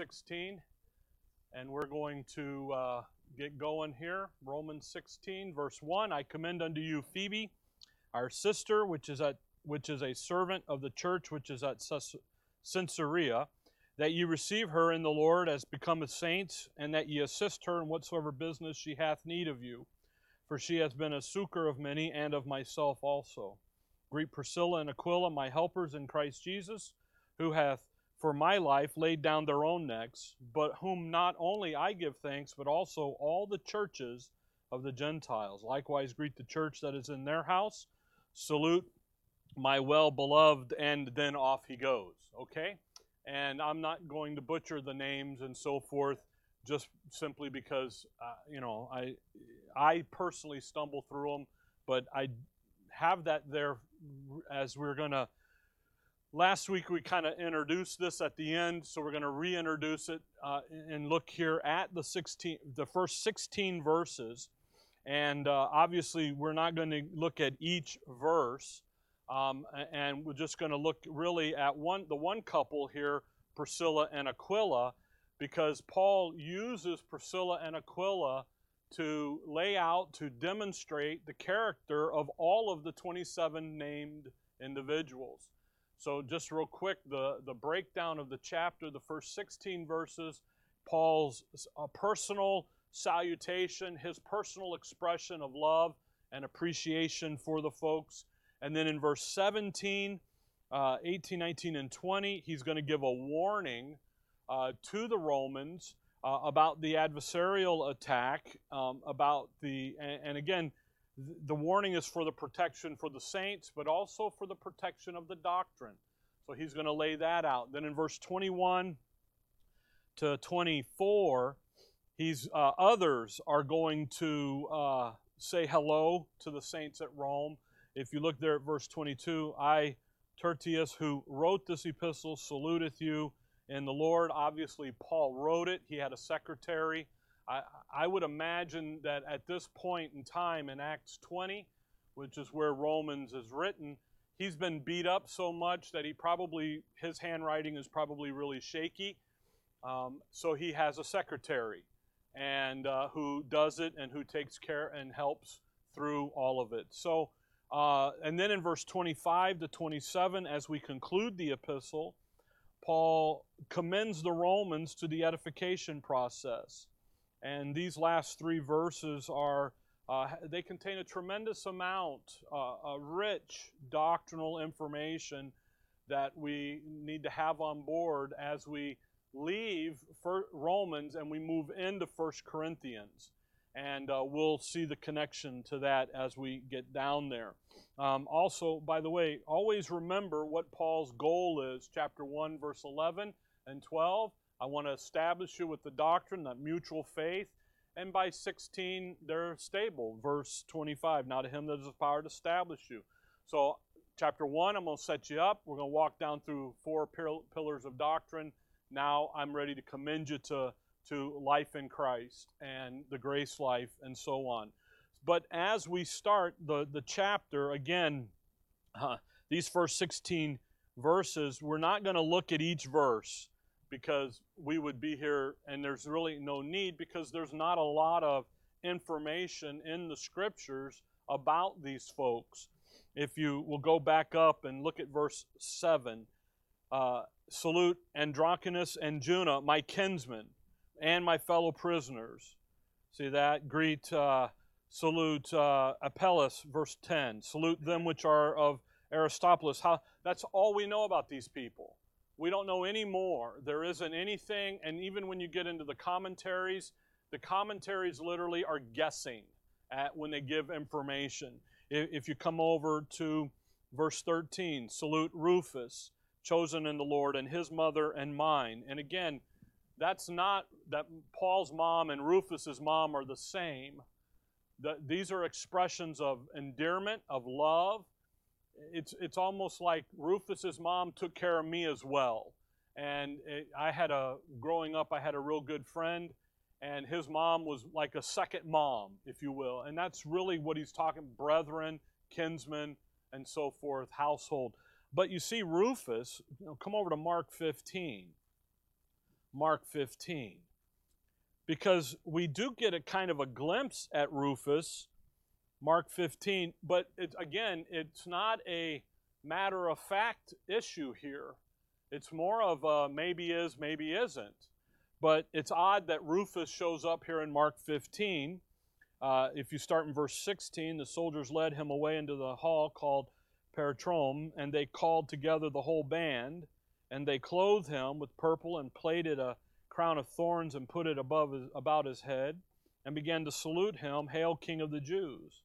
16, and we're going to uh, get going here. Romans 16, verse 1. I commend unto you Phoebe, our sister, which is at which is a servant of the church which is at Cenchrea, that ye receive her in the Lord as become becometh saints, and that ye assist her in whatsoever business she hath need of you. For she hath been a succor of many, and of myself also. Greet Priscilla and Aquila, my helpers in Christ Jesus, who hath for my life laid down their own necks, but whom not only I give thanks, but also all the churches of the Gentiles. Likewise, greet the church that is in their house. Salute my well beloved, and then off he goes. Okay? And I'm not going to butcher the names and so forth just simply because, uh, you know, I, I personally stumble through them, but I have that there as we're going to Last week we kind of introduced this at the end, so we're going to reintroduce it uh, and look here at the 16, the first 16 verses. And uh, obviously, we're not going to look at each verse, um, and we're just going to look really at one, the one couple here, Priscilla and Aquila, because Paul uses Priscilla and Aquila to lay out, to demonstrate the character of all of the 27 named individuals. So, just real quick, the, the breakdown of the chapter, the first 16 verses, Paul's uh, personal salutation, his personal expression of love and appreciation for the folks. And then in verse 17, uh, 18, 19, and 20, he's going to give a warning uh, to the Romans uh, about the adversarial attack, um, about the, and, and again, the warning is for the protection for the saints, but also for the protection of the doctrine. So he's going to lay that out. Then in verse 21 to 24, he's uh, others are going to uh, say hello to the saints at Rome. If you look there at verse 22, I, Tertius, who wrote this epistle, saluteth you And the Lord. Obviously, Paul wrote it. He had a secretary. I, I would imagine that at this point in time in Acts 20, which is where Romans is written, he's been beat up so much that he probably, his handwriting is probably really shaky. Um, so he has a secretary and uh, who does it and who takes care and helps through all of it. So, uh, and then in verse 25 to 27, as we conclude the epistle, Paul commends the Romans to the edification process. And these last three verses are, uh, they contain a tremendous amount, uh, rich doctrinal information that we need to have on board as we leave Romans and we move into First Corinthians. And uh, we'll see the connection to that as we get down there. Um, also, by the way, always remember what Paul's goal is, chapter 1, verse 11 and 12. I want to establish you with the doctrine, that mutual faith. And by 16, they're stable. Verse 25, now to him that is the power to establish you. So, chapter 1, I'm going to set you up. We're going to walk down through four pillars of doctrine. Now I'm ready to commend you to, to life in Christ and the grace life and so on. But as we start the, the chapter, again, uh, these first 16 verses, we're not going to look at each verse because we would be here and there's really no need because there's not a lot of information in the scriptures about these folks. If you will go back up and look at verse 7, uh, salute Andronicus and Junia, my kinsmen, and my fellow prisoners. See that? Greet, uh, salute uh, Apelles, verse 10. Salute them which are of Aristobulus. How, that's all we know about these people. We don't know any more. There isn't anything, and even when you get into the commentaries, the commentaries literally are guessing at when they give information. If you come over to verse 13, salute Rufus, chosen in the Lord, and his mother and mine. And again, that's not that Paul's mom and Rufus's mom are the same. these are expressions of endearment, of love, it's it's almost like Rufus's mom took care of me as well. And it, I had a growing up, I had a real good friend, and his mom was like a second mom, if you will. And that's really what he's talking: brethren, kinsmen, and so forth, household. But you see, Rufus. You know, come over to Mark 15. Mark 15. Because we do get a kind of a glimpse at Rufus, Mark 15, but it, again, it's not a matter of fact issue here. It's more of a maybe is, maybe isn't. But it's odd that Rufus shows up here in Mark 15. Uh, if you start in verse 16, the soldiers led him away into the hall called Praetorium, and they called together the whole band, and they clothed him with purple and plaited a crown of thorns and put it above his, about his head, and began to salute him, Hail, King of the Jews.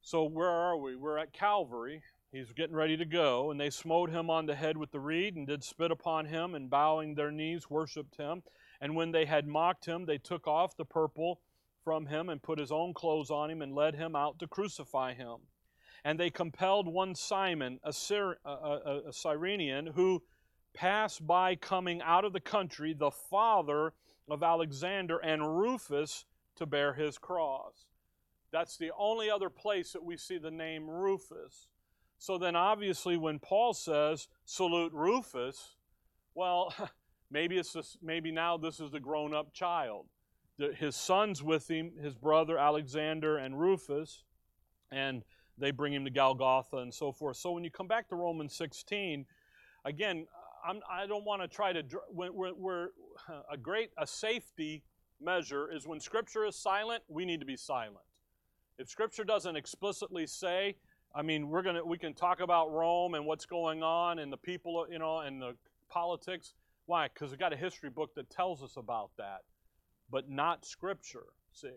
So, where are we? We're at Calvary. He's getting ready to go, and they smote him on the head with the reed, and did spit upon him, and bowing their knees, worshipped him. And when they had mocked him, they took off the purple from him, and put his own clothes on him, and led him out to crucify him. And they compelled one Simon, a, Syr- a, a, a Cyrenian, who passed by coming out of the country, the father of Alexander and Rufus, to bear his cross. That's the only other place that we see the name Rufus. So then, obviously, when Paul says, salute Rufus, well, maybe it's this, maybe now this is the grown up child. His son's with him, his brother Alexander and Rufus, and they bring him to Golgotha and so forth. So when you come back to Romans 16, again, I'm, I do not want to try to. We're, we're, a great a safety measure is when Scripture is silent, we need to be silent. If Scripture doesn't explicitly say, I mean, we're gonna we can talk about Rome and what's going on and the people, you know, and the politics. Why? Because we got a history book that tells us about that, but not Scripture. See,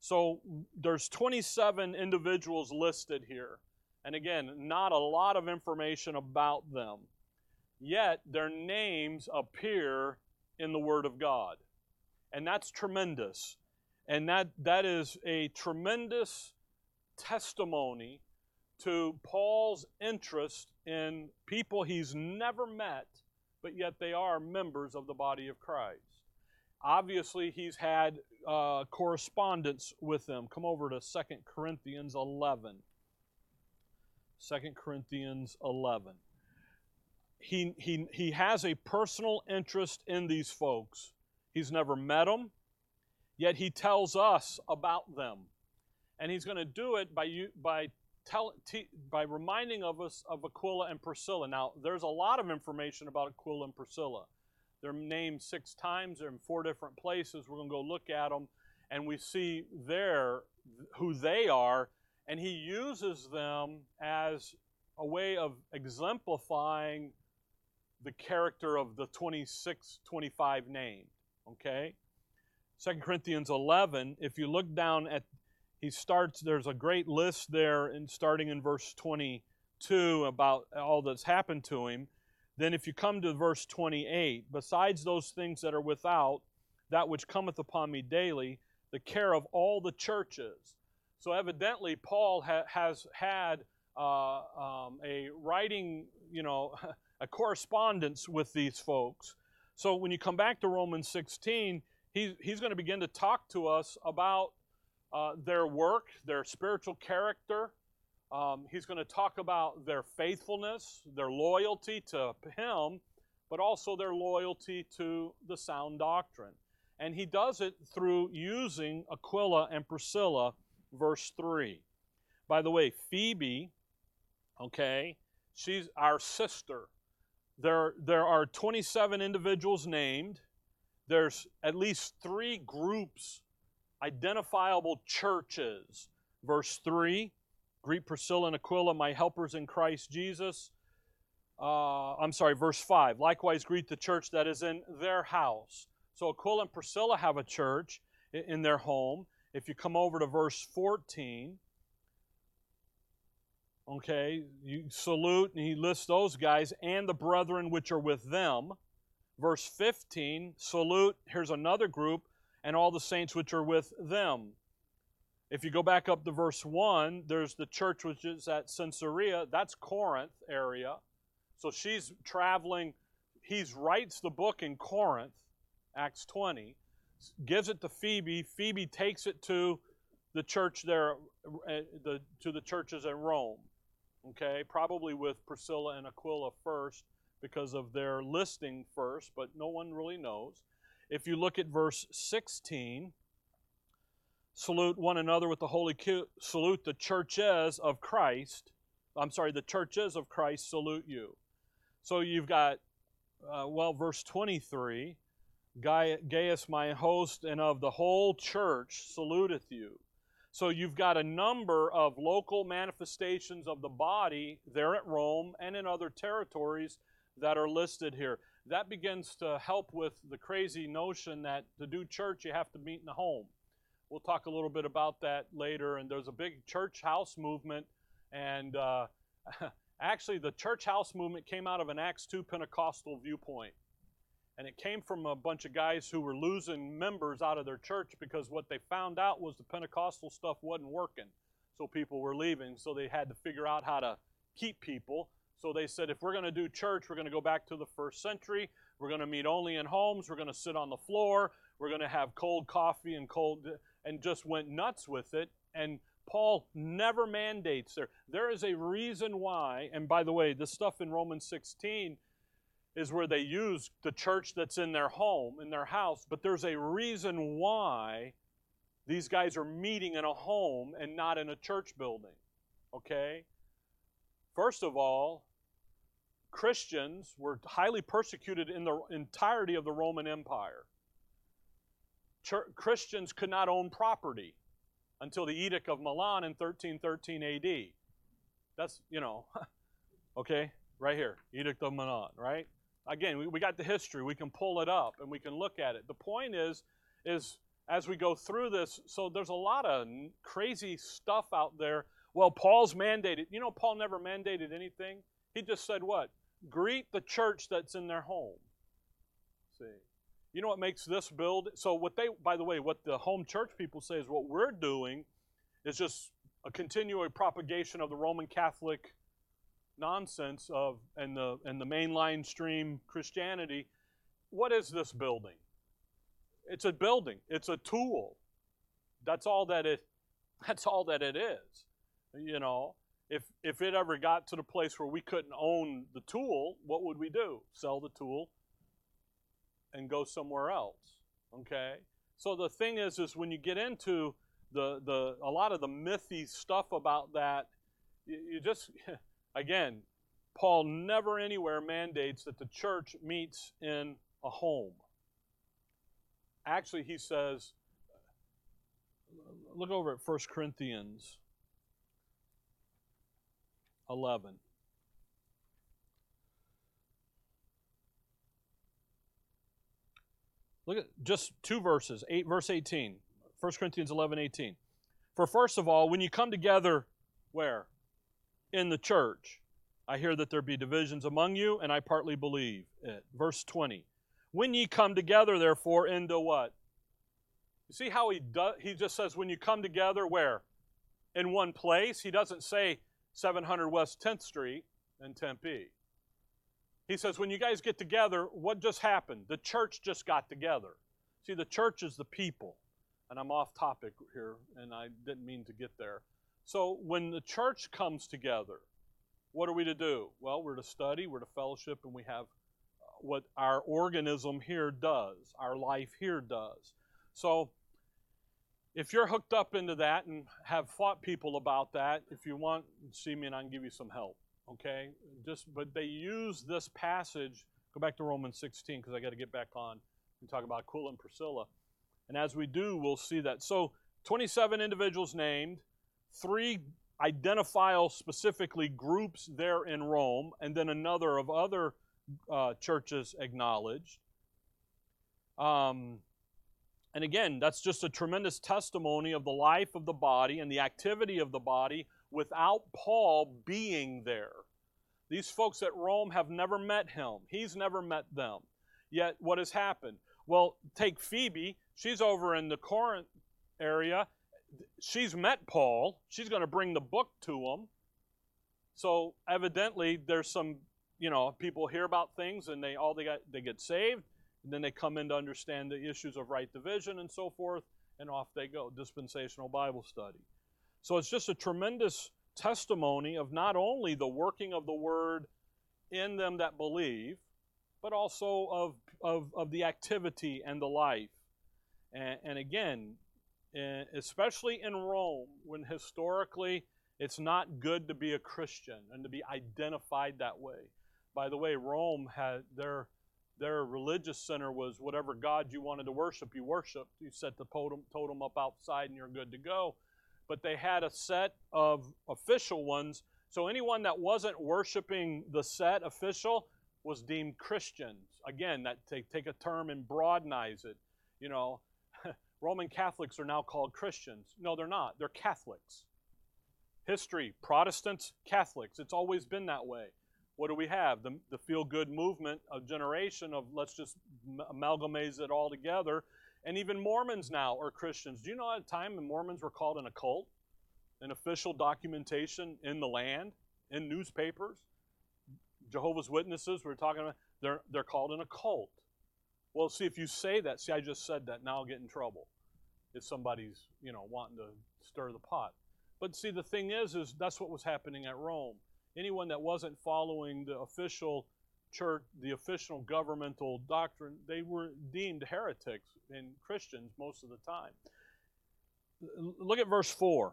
so there's 27 individuals listed here, and again, not a lot of information about them. Yet their names appear in the Word of God, and that's tremendous, and that that is a tremendous testimony to Paul's interest in people he's never met, but yet they are members of the body of Christ. Obviously, he's had uh, correspondence with them. Come over to 2 Corinthians 11. 2 Corinthians 11. He, he, he has a personal interest in these folks. He's never met them, yet he tells us about them. And he's going to do it by, by tell, by reminding of us of Aquila and Priscilla. Now, there's a lot of information about Aquila and Priscilla. They're named six times. They're in four different places. We're going to go look at them, and we see there who they are, and he uses them as a way of exemplifying the character of the 26, 25 named. Okay? 2 Corinthians 11, if you look down at he starts, there's a great list there, in, starting in verse 22 about all that's happened to him. Then, if you come to verse 28, besides those things that are without, that which cometh upon me daily, the care of all the churches. So, evidently, Paul ha- has had uh, um, a writing, you know, a correspondence with these folks. So, when you come back to Romans 16, he's, he's going to begin to talk to us about uh, their work, their spiritual character. Um, he's going to talk about their faithfulness, their loyalty to him, but also their loyalty to the sound doctrine. And he does it through using Aquila and Priscilla, verse 3. By the way, Phoebe, okay, she's our sister. There, there are 27 individuals named. There's at least three groups identifiable churches. Verse 3 Greet Priscilla and Aquila, my helpers in Christ Jesus. Uh, I'm sorry, verse 5. Likewise, greet the church that is in their house. So Aquila and Priscilla have a church in their home. If you come over to verse 14, okay, you salute, and he lists those guys and the brethren which are with them. Verse 15, salute, here's another group, and all the saints which are with them. If you go back up to verse 1, there's the church which is at Cenchrea. That's Corinth area. So she's traveling. He writes the book in Corinth, Acts 20, gives it to Phoebe. Phoebe takes it to the church there, uh, the, to the churches in Rome. Okay, probably with Priscilla and Aquila first, because of their listing first, but no one really knows. If you look at verse 16, salute one another with the holy cu- salute the churches of Christ. I'm sorry, the churches of Christ salute you. So you've got, uh, well, verse 23 Gaius, my host, and of the whole church saluteth you. So you've got a number of local manifestations of the body there at Rome and in other territories that are listed here. That begins to help with the crazy notion that to do church you have to meet in the home. We'll talk a little bit about that later. And there's a big church house movement, and uh, actually the church house movement came out of an Acts 2 Pentecostal viewpoint. And it came from a bunch of guys who were losing members out of their church because what they found out was the Pentecostal stuff wasn't working. So people were leaving. So they had to figure out how to keep people. So they said, if we're going to do church, we're going to go back to the first century. We're going to meet only in homes. We're going to sit on the floor. We're going to have cold coffee and cold, and just went nuts with it. And Paul never mandates there. There is a reason why, and by the way, the stuff in Romans 16 is where they use the church that's in their home, in their house, but there's a reason why these guys are meeting in a home and not in a church building. Okay? First of all, Christians were highly persecuted in the entirety of the Roman Empire. Church, Christians could not own property until the Edict of Milan in 1313 AD. That's, you know, okay, right here, Edict of Milan, right? Again, we, we got the history. We can pull it up and we can look at it. The point is, is as we go through this, so there's a lot of crazy stuff out there. Well, Paul's mandated. You know, Paul never mandated anything. He just said what? Greet the church that's in their home. See. You know what makes this build? So what they, by the way, what the home church people say is what we're doing is just a continual propagation of the Roman Catholic nonsense of and the and the mainline stream Christianity. What is this building? It's a building. It's a tool. That's all that it that's all that it is. You know, if if it ever got to the place where we couldn't own the tool, what would we do? Sell the tool and go somewhere else. Okay? So the thing is is when you get into the the a lot of the mythy stuff about that, you, you just Again, Paul never anywhere mandates that the church meets in a home. Actually, he says, look over at 1 Corinthians 11. Look at just two verses, 8 verse 18. 1 Corinthians 11, 18. For first of all, when you come together, where? in the church. I hear that there be divisions among you, and I partly believe it. Verse 20. When ye come together, therefore, into what? You see how he does he just says when you come together where? In one place. He doesn't say 700 West 10th Street in Tempe. He says when you guys get together, what just happened? The church just got together. See, the church is the people. And I'm off topic here, and I didn't mean to get there. So when the church comes together, what are we to do? Well, we're to study, we're to fellowship, and we have uh, what our organism here does, our life here does. So if you're hooked up into that and have fought people about that, if you want, see me and I can give you some help. Okay? Just but they use this passage, go back to Romans 16 because I got to get back on and talk about Aquila and Priscilla. And as we do, we'll see that. So 27 individuals named three identifiable specifically groups there in Rome, and then another of other uh, churches acknowledged. Um, and again, that's just a tremendous testimony of the life of the body and the activity of the body without Paul being there. These folks at Rome have never met him, he's never met them. Yet, what has happened? Well, take Phoebe. She's over in the Corinth area she's met Paul. She's going to bring the book to him. So evidently, there's some, you know, people hear about things and they all they got they get saved, and then they come in to understand the issues of right division and so forth, and off they go. Dispensational Bible study. So it's just a tremendous testimony of not only the working of the word in them that believe, but also of, of, of the activity and the life. And, and again, eh, especially in Rome, when historically it's not good to be a Christian and to be identified that way. By the way, Rome had their their religious center was whatever God you wanted to worship, you worshiped. You set the totem, totem up outside and you're good to go. But they had a set of official ones. So anyone that wasn't worshiping the set official was deemed Christians. Again, that take, take a term and broadenize it. You know, Roman Catholics are now called Christians. No, they're not. They're Catholics. History, Protestants, Catholics. It's always been that way what do we have? The, the feel good movement, a generation of let's just amalgamate it all together. And even Mormons now are Christians. Do you know at a time when Mormons were called an occult? An official documentation in the land, in newspapers? Jehovah's Witnesses, we are talking about, they're, they're called an occult. Well, see, if you say that, see, I just said that, now I'll get in trouble if somebody's, you know, wanting to stir the pot. But see, the thing is, is that's what was happening at Rome anyone that wasn't following the official church, the official governmental doctrine, they were deemed heretics and Christians most of the time. Look at verse 4.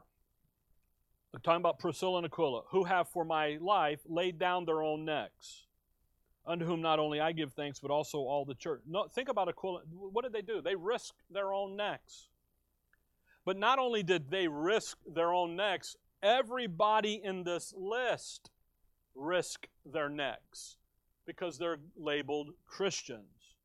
I'm talking about Priscilla and Aquila, who have for my life laid down their own necks, unto whom not only I give thanks, but also all the church. No, think about Aquila. What did they do? They risked their own necks. But not only did they risk their own necks, everybody in this list risk their necks because they're labeled Christians.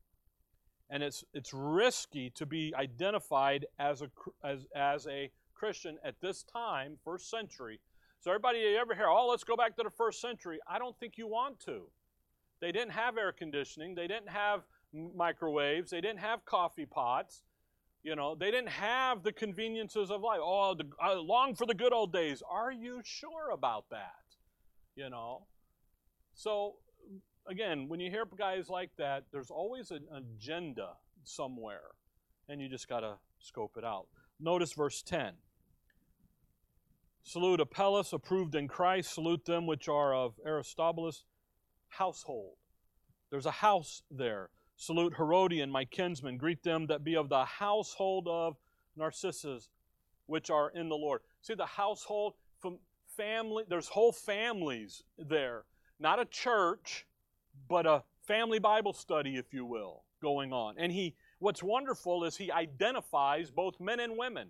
And it's, it's risky to be identified as a, as, as a Christian at this time, first century. So, everybody you ever hear, oh, let's go back to the first century, I don't think you want to. They didn't have air conditioning, they didn't have microwaves, they didn't have coffee pots. You know, they didn't have the conveniences of life. Oh, the, I long for the good old days. Are you sure about that? You know? So, again, when you hear guys like that, there's always an agenda somewhere, and you just got to scope it out. Notice verse 10. Salute Apelles, approved in Christ. Salute them which are of Aristobulus' household. There's a house there. Salute Herodion, my kinsman. Greet them that be of the household of Narcissus, which are in the Lord. See the household from family, there's whole families there. Not a church, but a family Bible study, if you will, going on. And he what's wonderful is he identifies both men and women.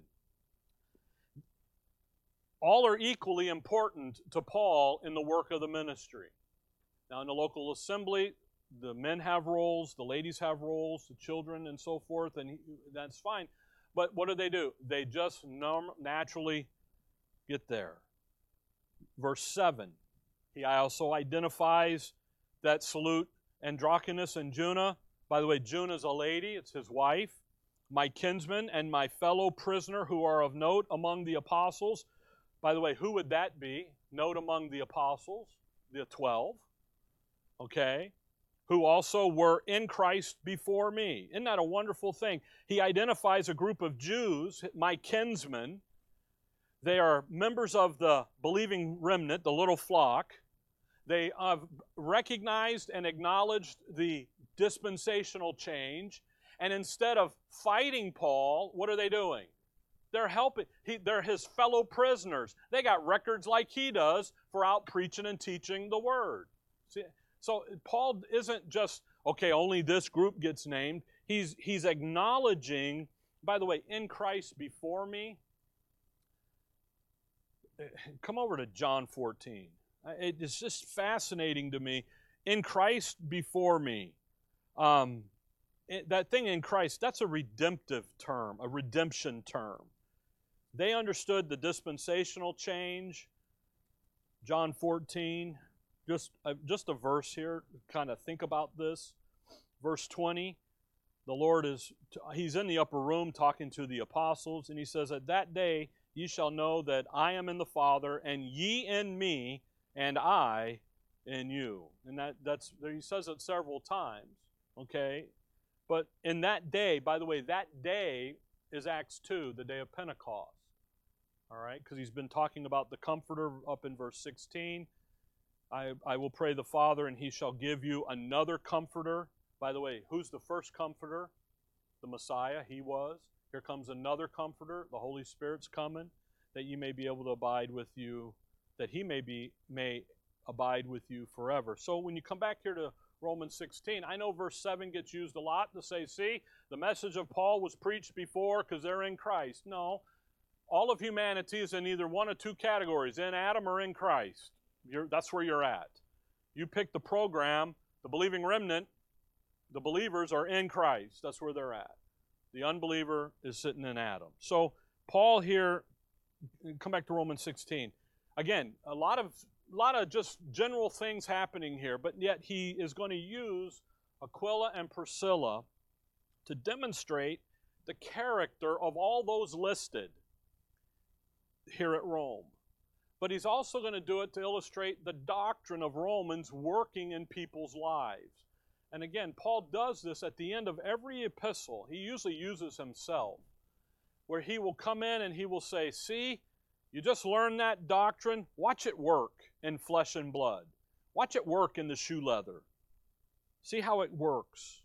All are equally important to Paul in the work of the ministry. Now, in the local assembly, the men have roles, the ladies have roles, the children, and so forth, and he, that's fine. But what do they do? They just naturally get there. Verse 7 he also identifies that salute Andronicus and Junia. By the way, Junia is a lady, it's his wife. My kinsman and my fellow prisoner who are of note among the apostles. By the way, who would that be? Note among the apostles, the 12. Okay? Who also were in Christ before me. Isn't that a wonderful thing? He identifies a group of Jews, my kinsmen. They are members of the believing remnant, the little flock. They have recognized and acknowledged the dispensational change. And instead of fighting Paul, what are they doing? They're helping. He, they're his fellow prisoners. They got records like he does for out preaching and teaching the word. See, so Paul isn't just, okay, only this group gets named. He's, he's acknowledging, by the way, in Christ before me. Come over to John 14. It's just fascinating to me. In Christ before me. Um, it, that thing in Christ, that's a redemptive term, a redemption term. They understood the dispensational change. John 14, just, uh, just a verse here, kind of think about this. Verse 20, the Lord is, he's in the upper room talking to the apostles, and he says, At that day ye shall know that I am in the Father, and ye in me, and I in you. And that, that's he says it several times. Okay? But in that day, by the way, that day is Acts 2, the day of Pentecost. All right? Because he's been talking about the Comforter up in verse 16. I, I will pray the Father, and he shall give you another comforter. By the way, who's the first comforter? The Messiah, he was. Here comes another comforter, the Holy Spirit's coming, that you may be able to abide with you, that he may be may abide with you forever. So when you come back here to Romans 16, I know verse 7 gets used a lot to say, see, the message of Paul was preached before because they're in Christ. No. All of humanity is in either one of two categories, in Adam or in Christ. You're, that's where you're at. You pick the program, the believing remnant, the believers are in Christ. That's where they're at. The unbeliever is sitting in Adam. So Paul here, come back to Romans 16. Again, a lot of a lot of just general things happening here, but yet he is going to use Aquila and Priscilla to demonstrate the character of all those listed here at Rome. But he's also going to do it to illustrate the doctrine of Romans working in people's lives. And again, Paul does this at the end of every epistle. He usually uses himself, where he will come in and he will say, See, you just learned that doctrine. Watch it work in flesh and blood. Watch it work in the shoe leather. See how it works.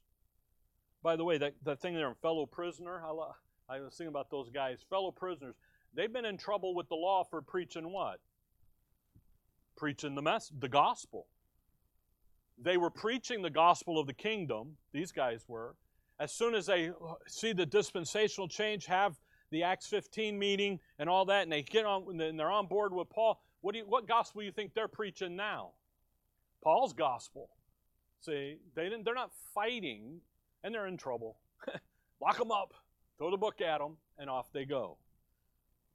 By the way, that, that thing there, fellow prisoner, I, I was thinking about those guys, fellow prisoners. They've been in trouble with the law for preaching what? Preaching the mess, the gospel. They were preaching the gospel of the kingdom, these guys were. As soon as they see the dispensational change, have the Acts 15 meeting and all that, and they get on and they're on board with Paul, what, do you, what gospel do you think they're preaching now? Paul's gospel. See, they didn't, they're not fighting, and they're in trouble. Lock them up, throw the book at them, and off they go.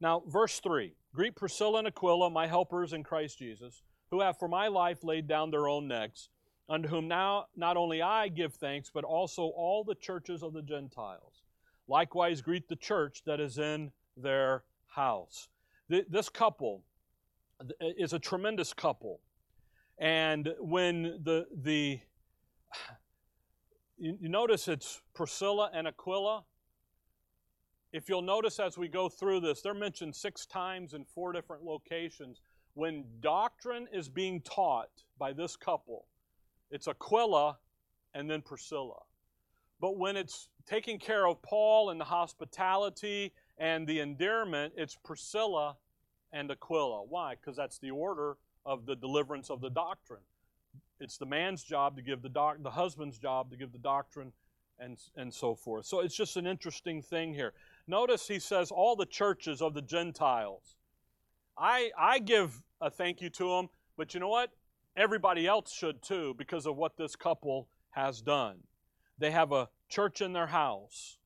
Now, verse 3 Greet Priscilla and Aquila, my helpers in Christ Jesus, who have for my life laid down their own necks, unto whom now not only I give thanks, but also all the churches of the Gentiles. Likewise, greet the church that is in their house. This couple is a tremendous couple. And when the, the you, notice it's Priscilla and Aquila, if you'll notice as we go through this, they're mentioned six times in four different locations. When doctrine is being taught by this couple, it's Aquila and then Priscilla. But when it's taking care of Paul and the hospitality and the endearment, it's Priscilla and Aquila. Why? Because that's the order of the deliverance of the doctrine. It's the man's job to give the doc, the husband's job to give the doctrine, and and so forth. So it's just an interesting thing here. Notice he says all the churches of the Gentiles. I I give a thank you to them, but you know what? Everybody else should too because of what this couple has done. They have a church in their house.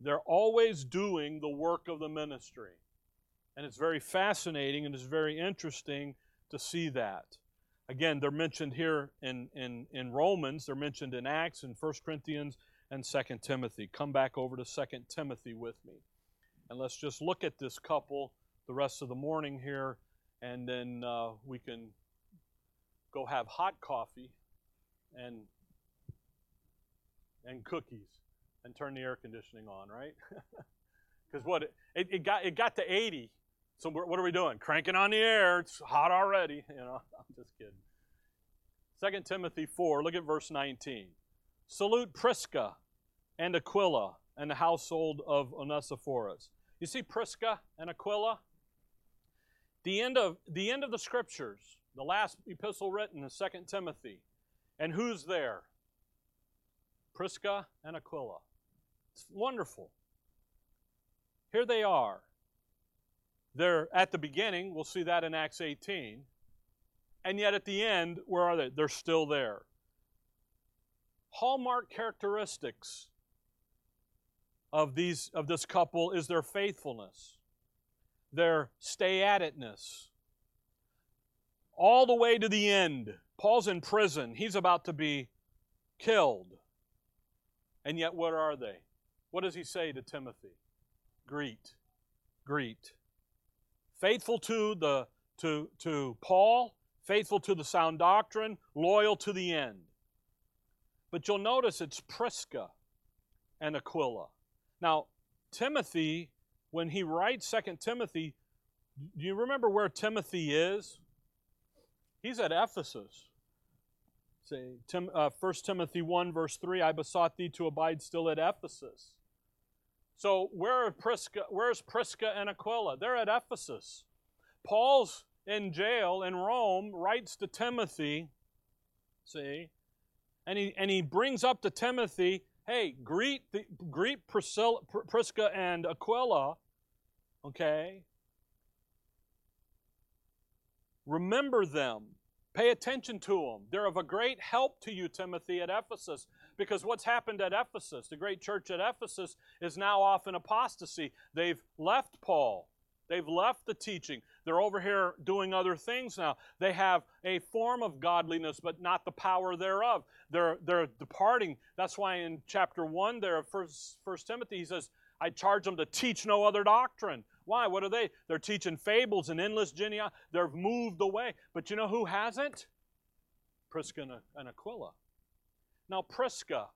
They're always doing the work of the ministry. And it's very fascinating and it's very interesting to see that. Again, they're mentioned here in, in, in Romans, they're mentioned in Acts, in 1 Corinthians, and 2 Timothy. Come back over to 2 Timothy with me. And let's just look at this couple the rest of the morning here, and then uh, we can go have hot coffee and and cookies and turn the air conditioning on, right? Because what it, it, got it got to 80. So what are we doing? Cranking on the air. It's hot already. You know, I'm just kidding. 2 Timothy 4, look at verse 19. Salute Prisca and Aquila and the household of Onesiphorus. You see Prisca and Aquila? The end of the end of the scriptures, the last epistle written is 2 Timothy. And who's there? Prisca and Aquila. It's wonderful. Here they are. They're at the beginning, we'll see that in Acts 18. And yet at the end, where are they? They're still there. Hallmark characteristics of these of this couple is their faithfulness, their stay at itness. All the way to the end. Paul's in prison. He's about to be killed. And yet what are they? What does he say to Timothy? Greet. Greet. Faithful to the to to Paul, faithful to the sound doctrine, loyal to the end. But you'll notice it's Prisca and Aquila. Now, Timothy, when he writes Second Timothy, do you remember where Timothy is? He's at Ephesus. Say, Tim, uh, 1 Timothy 1, verse 3 I besought thee to abide still at Ephesus. So, where Prisca, where's Prisca and Aquila? They're at Ephesus. Paul's in jail in Rome, writes to Timothy, see, and he, and he brings up to Timothy, hey, greet, the, greet Priscilla, Prisca and Aquila, okay? Remember them. Pay attention to them. They're of a great help to you, Timothy, at Ephesus, because what's happened at Ephesus, the great church at Ephesus, is now off in apostasy. They've left Paul. They've left the teaching. They're over here doing other things now. They have a form of godliness, but not the power thereof. They're, they're departing. That's why in chapter 1 there of First, First Timothy, he says, I charge them to teach no other doctrine. Why? What are they? They're teaching fables and endless genealogy. They've moved away. But you know who hasn't? Prisca and Aquila. Now, Prisca,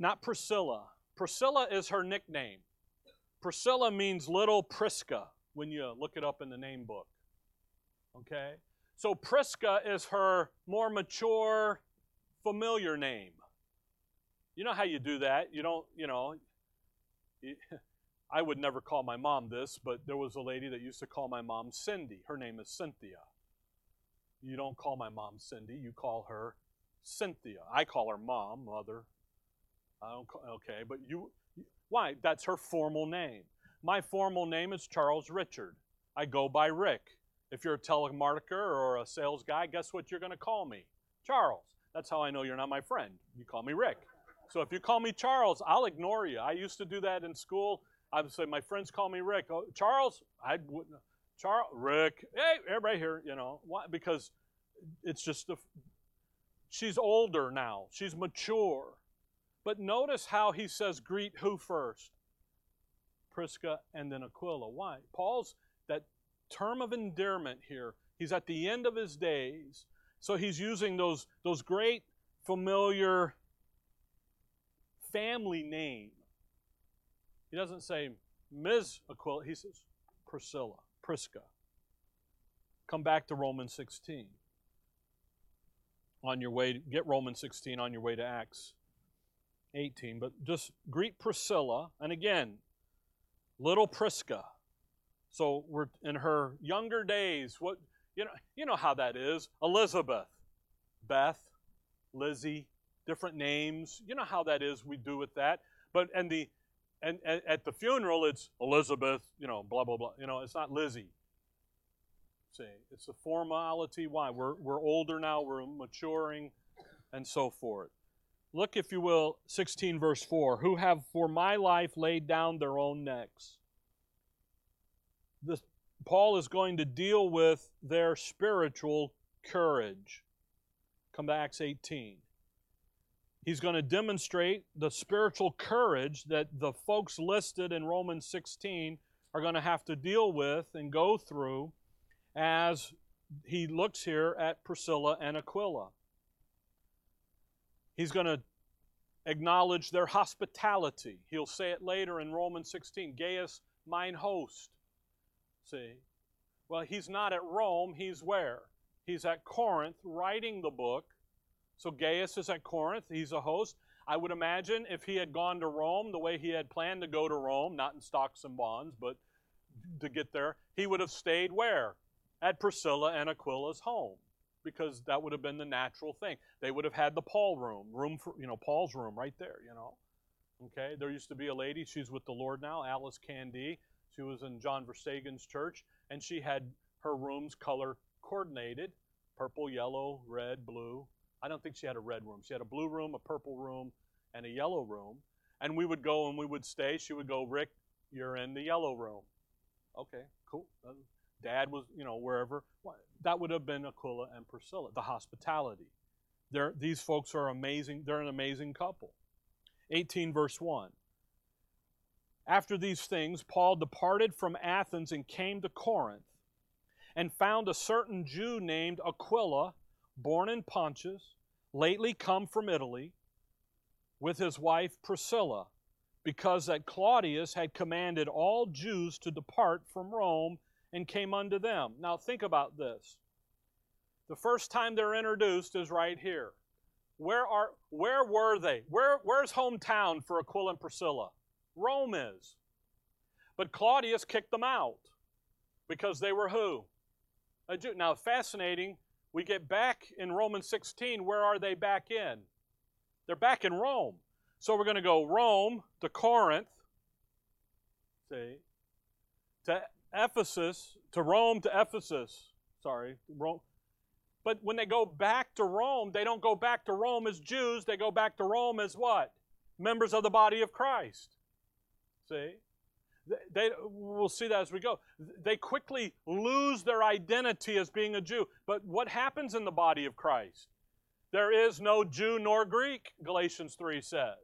not Priscilla. Priscilla is her nickname. Priscilla means little Prisca when you look it up in the name book. Okay? So Prisca is her more mature, familiar name. You know how you do that? You don't, you know, I would never call my mom this, but there was a lady that used to call my mom Cindy. Her name is Cynthia. You don't call my mom Cindy, you call her Cynthia. I call her mom, mother. I don't call, okay, but you why? That's her formal name. My formal name is Charles Richard. I go by Rick. If you're a telemarketer or a sales guy, guess what you're going to call me? Charles. That's how I know you're not my friend. You call me Rick. So if you call me Charles, I'll ignore you. I used to do that in school. I would say, my friends call me Rick. Oh, Charles, I wouldn't. Charles, Rick, hey, everybody here, you know, why? Because it's just a. She's older now. She's mature. But notice how he says, greet who first? Prisca and then Aquila. Why? Paul's that term of endearment here. He's at the end of his days. So he's using those, those great familiar family name. He doesn't say Ms. Aquila, he says Priscilla, Prisca. Come back to Romans 16. On your way, get Romans 16 on your way to Acts 18. But just greet Priscilla, and again, little Prisca. So we're in her younger days. What you know, you know how that is. Elizabeth, Beth, Lizzie, different names. You know how that is. We do with that. But and the and, and at the funeral, it's Elizabeth. You know, blah blah blah. You know, it's not Lizzie. See, it's a formality. Why? We're we're older now. We're maturing, and so forth. Look, if you will, 16 verse 4 who have for my life laid down their own necks. This, Paul is going to deal with their spiritual courage. Come to Acts 18. He's going to demonstrate the spiritual courage that the folks listed in Romans 16 are going to have to deal with and go through as he looks here at Priscilla and Aquila. He's going to acknowledge their hospitality. He'll say it later in Romans 16 Gaius, mine host. See? Well, he's not at Rome, he's where? He's at Corinth writing the book. So Gaius is at Corinth, he's a host. I would imagine if he had gone to Rome the way he had planned to go to Rome, not in stocks and bonds, but to get there, he would have stayed where? At Priscilla and Aquila's home because that would have been the natural thing. They would have had the Paul room, room for, you know, Paul's room right there, you know. Okay, there used to be a lady, she's with the Lord now, Alice Candy. She was in John Verstegen's church, and she had her rooms color coordinated purple, yellow, red, blue. I don't think she had a red room. She had a blue room, a purple room, and a yellow room. And we would go and we would stay. She would go, Rick, you're in the yellow room. Okay, cool. Dad was, you know, wherever. That would have been Aquila and Priscilla, the hospitality. They're, these folks are amazing. They're an amazing couple. 18, verse 1. After these things, Paul departed from Athens and came to Corinth and found a certain Jew named Aquila, born in Pontus, lately come from Italy, with his wife Priscilla, because that Claudius had commanded all Jews to depart from Rome and came unto them. Now, think about this. The first time they're introduced is right here. Where are where were they? Where where's hometown for Aquila and Priscilla? Rome is. But Claudius kicked them out because they were who? A Jew. Now fascinating, we get back in Romans 16, where are they back in? They're back in Rome. So we're going to go Rome to Corinth, see, to Ephesus, to Rome to Ephesus. Sorry, Rome. But when they go back to Rome, they don't go back to Rome as Jews, they go back to Rome as what? Members of the body of Christ. See? They, we'll see that as we go. They quickly lose their identity as being a Jew. But what happens in the body of Christ? There is no Jew nor Greek, Galatians 3 says.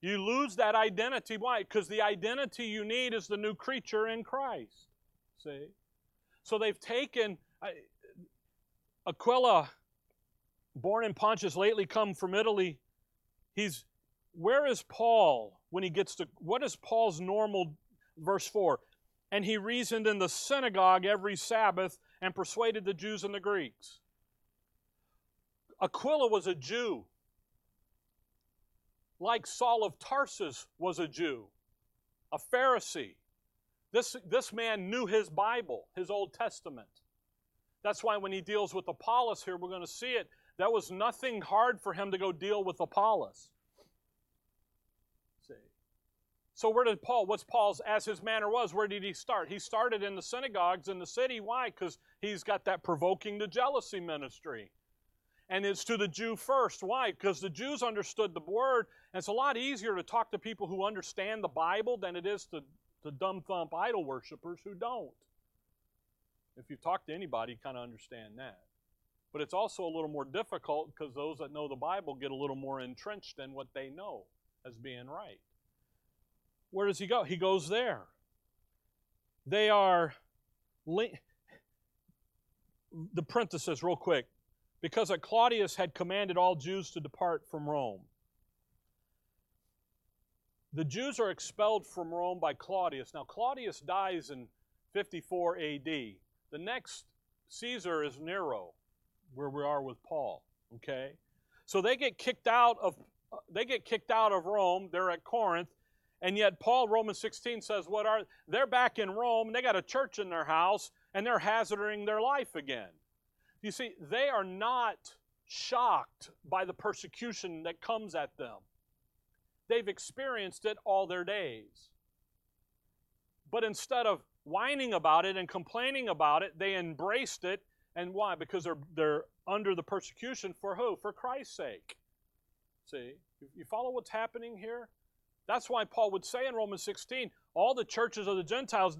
You lose that identity. Why? Because the identity you need is the new creature in Christ. See? So they've taken Aquila, born in Pontus, lately come from Italy. He's where is Paul when he gets to what is Paul's normal verse 4? And he reasoned in the synagogue every Sabbath and persuaded the Jews and the Greeks. Aquila was a Jew like Saul of Tarsus was a Jew, a Pharisee. This, this man knew his Bible, his Old Testament. That's why when he deals with Apollos here, we're going to see it. That was nothing hard for him to go deal with Apollos. See? So where did Paul, what's Paul's, as his manner was, where did he start? He started in the synagogues in the city. Why? Because he's got that provoking the jealousy ministry and it's to the Jew first. Why? Because the Jews understood the word, and it's a lot easier to talk to people who understand the Bible than it is to, to dumb thump idol worshippers who don't. If you talk to anybody, you kind of understand that. But it's also a little more difficult because those that know the Bible get a little more entrenched in what they know as being right. Where does he go? He goes there. They are. The parenthesis, real quick because Claudius had commanded all Jews to depart from Rome. The Jews are expelled from Rome by Claudius. Now, Claudius dies in 54 AD. The next Caesar is Nero, where we are with Paul. Okay? So they get kicked out of they get kicked out of Rome. They're at Corinth. And yet Paul, Romans 16 says, what are they're back in Rome, they got a church in their house, and they're hazarding their life again. You see, they are not shocked by the persecution that comes at them. They've experienced it all their days. But instead of whining about it and complaining about it, they embraced it. And why? Because they're, they're under the persecution for who? For Christ's sake. See? You follow what's happening here? That's why Paul would say in Romans 16, all the churches of the Gentiles,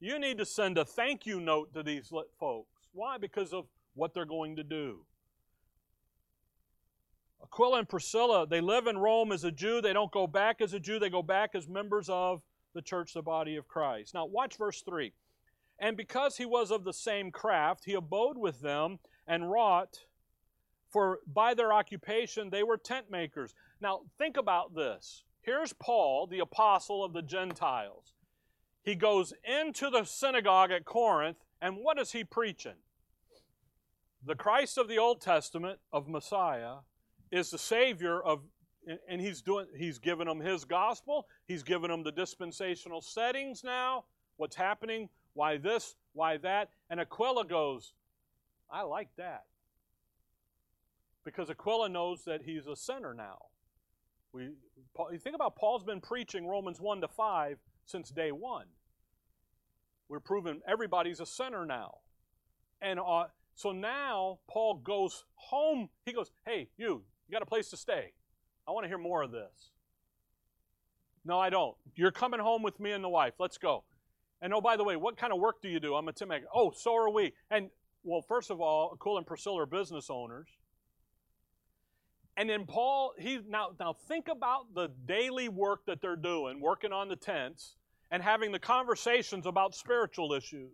you need to send a thank you note to these folks. Why? Because of what they're going to do. Aquila and Priscilla, they live in Rome as a Jew. They don't go back as a Jew, they go back as members of the church, the body of Christ. Now, watch verse 3. And because he was of the same craft, he abode with them and wrought, for by their occupation they were tent makers. Now, think about this. Here's Paul, the apostle of the Gentiles. He goes into the synagogue at Corinth, and what is he preaching? the Christ of the Old Testament of Messiah is the Savior of and he's doing he's given them his gospel. He's given them the dispensational settings now. What's happening? Why this? Why that? And aquila goes i like that. Because aquila knows that he's a sinner now. We you think about paul's been preaching romans 1 to 5 since day one. We're proving everybody's a sinner now. And uh, so now Paul goes home. He goes, Hey, you, you got a place to stay. I want to hear more of this. No, I don't. You're coming home with me and the wife. Let's go. And oh, by the way, what kind of work do you do? I'm a Tim maker. Oh, so are we. And well, first of all, Aquila and Priscilla are business owners. And then Paul, he now now think about the daily work that they're doing, working on the tents, and having the conversations about spiritual issues.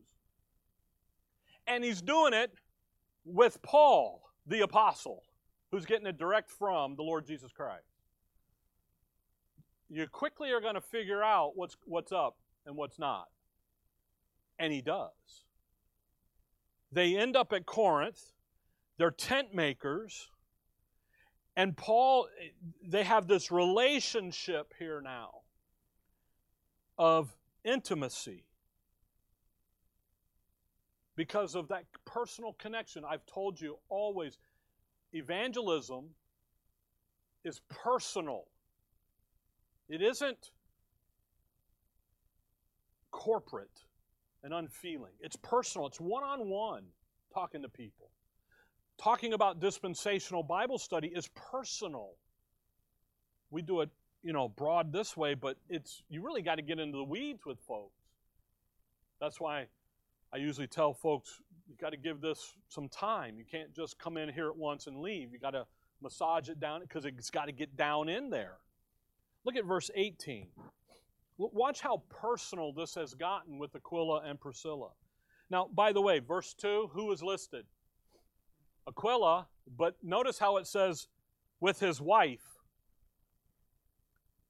And he's doing it with Paul, the apostle, who's getting it direct from the Lord Jesus Christ. You quickly are going to figure out what's, what's up and what's not. And he does. They end up at Corinth. They're tent makers. And Paul, they have this relationship here now of intimacy because of that personal connection. I've told you always, evangelism is personal, it isn't corporate and unfeeling. It's personal, it's one on one talking to people. Talking about dispensational Bible study is personal. We do it, you know, broad this way, but it's you really got to get into the weeds with folks. That's why I usually tell folks you got to give this some time. You can't just come in here at once and leave. You got to massage it down because it's got to get down in there. Look at verse 18. Watch how personal this has gotten with Aquila and Priscilla. Now, by the way, verse 2, who is listed? Aquila, but notice how it says with his wife,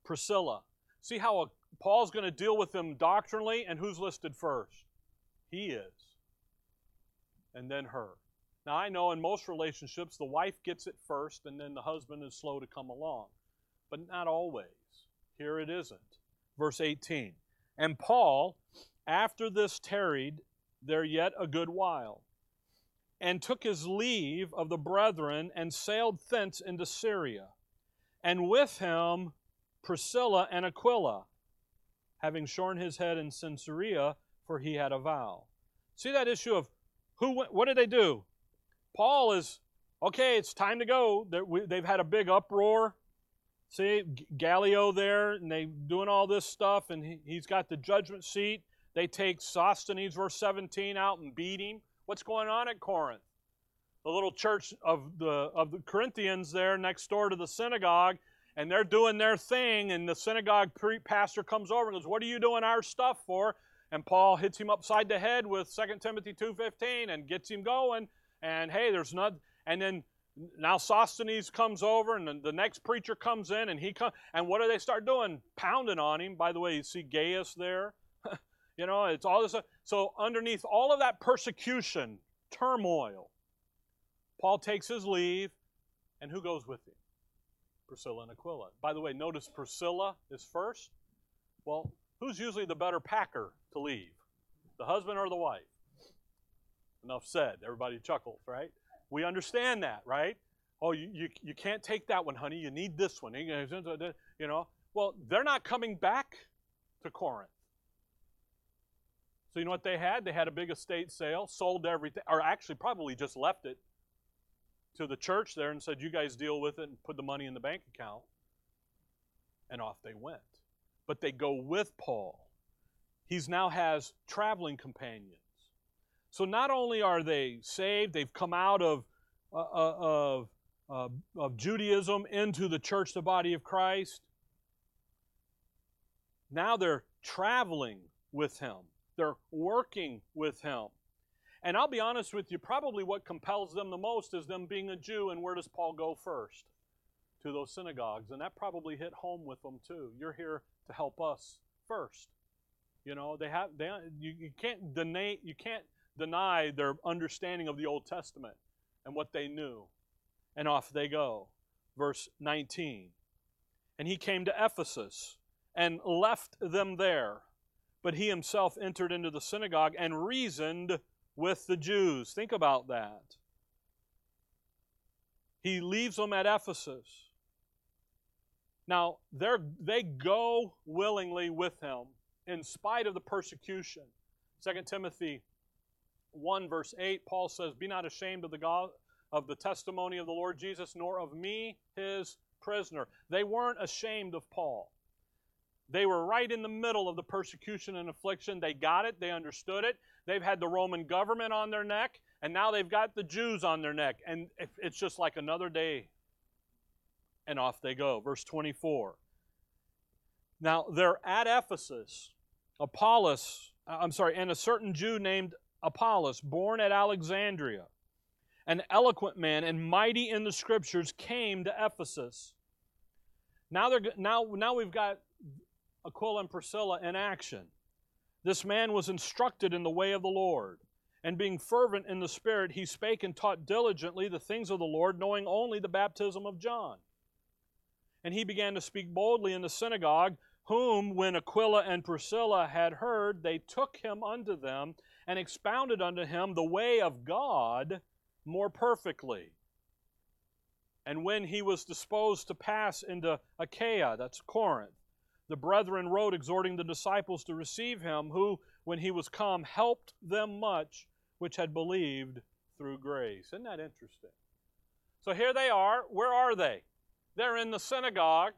Priscilla. See how uh, Paul's going to deal with them doctrinally, and who's listed first? He is. And then her. Now, I know in most relationships, the wife gets it first, and then the husband is slow to come along. But not always. Here it isn't. Verse 18. And Paul, after this, tarried there yet a good while, and took his leave of the brethren, and sailed thence into Syria, and with him Priscilla and Aquila, having shorn his head in Caesarea, for he had a vow. See that issue of who? What did they do? Paul is okay. It's time to go. They've had a big uproar. See Gallio there, and they doing all this stuff, and he's got the judgment seat. They take Sosthenes, verse 17, out and beat him. What's going on at Corinth? The little church of the of the Corinthians there next door to the synagogue, and they're doing their thing, and the synagogue pastor comes over and goes, "What are you doing our stuff for?" And Paul hits him upside the head with 2 Timothy 2:15 and gets him going. And hey, there's not. And then now Sosthenes comes over, and the next preacher comes in, and he comes. And what do they start doing? Pounding on him. By the way, you see Gaius there. You know, it's all this. So, underneath all of that persecution, turmoil, Paul takes his leave, and who goes with him? Priscilla and Aquila. By the way, notice Priscilla is first. Well, who's usually the better packer to leave? The husband or the wife? Enough said. Everybody chuckles, right? We understand that, right? Oh, you, you, you can't take that one, honey. You need this one. You know, well, they're not coming back to Corinth. So you know what they had? They had a big estate sale, sold everything, or actually probably just left it to the church there and said, You guys deal with it and put the money in the bank account. And off they went. But they go with Paul. He's now has traveling companions. So not only are they saved, they've come out of, uh, uh of, uh, of Judaism into the church, the body of Christ. Now they're traveling with him. They're working with him. And I'll be honest with you, probably what compels them the most is them being a Jew. And where does Paul go first? To those synagogues. And that probably hit home with them too. You're here to help us first. You know, they have they you, you can't deny you can't deny their understanding of the Old Testament and what they knew. And off they go. Verse 19. And he came to Ephesus and left them there but he himself entered into the synagogue and reasoned with the Jews. Think about that. He leaves them at Ephesus. Now, they go willingly with him in spite of the persecution. 2 Timothy 1, verse 8, Paul says, Be not ashamed of the, God, of the testimony of the Lord Jesus, nor of me, his prisoner. They weren't ashamed of Paul. They were right in the middle of the persecution and affliction. They got it, they understood it. They've had the Roman government on their neck, and now they've got the Jews on their neck. And it's just like another day. And off they go. Verse 24. Now they're at Ephesus. Apollos, uh, I'm sorry, and a certain Jew named Apollos, born at Alexandria, an eloquent man and mighty in the scriptures, came to Ephesus. Now, they're, now, now we've got Aquila and Priscilla in action. This man was instructed in the way of the Lord, And being fervent in the Spirit, he spake and taught diligently the things of the Lord, knowing only the baptism of John. And he began to speak boldly in the synagogue, whom, when Aquila and Priscilla had heard, they took him unto them and expounded unto him the way of God more perfectly. And when he was disposed to pass into Achaia, that's Corinth, the brethren wrote, exhorting the disciples to receive him, who, when he was come, helped them much which had believed through grace. Isn't that interesting? So here they are. Where are they? They're in the synagogue.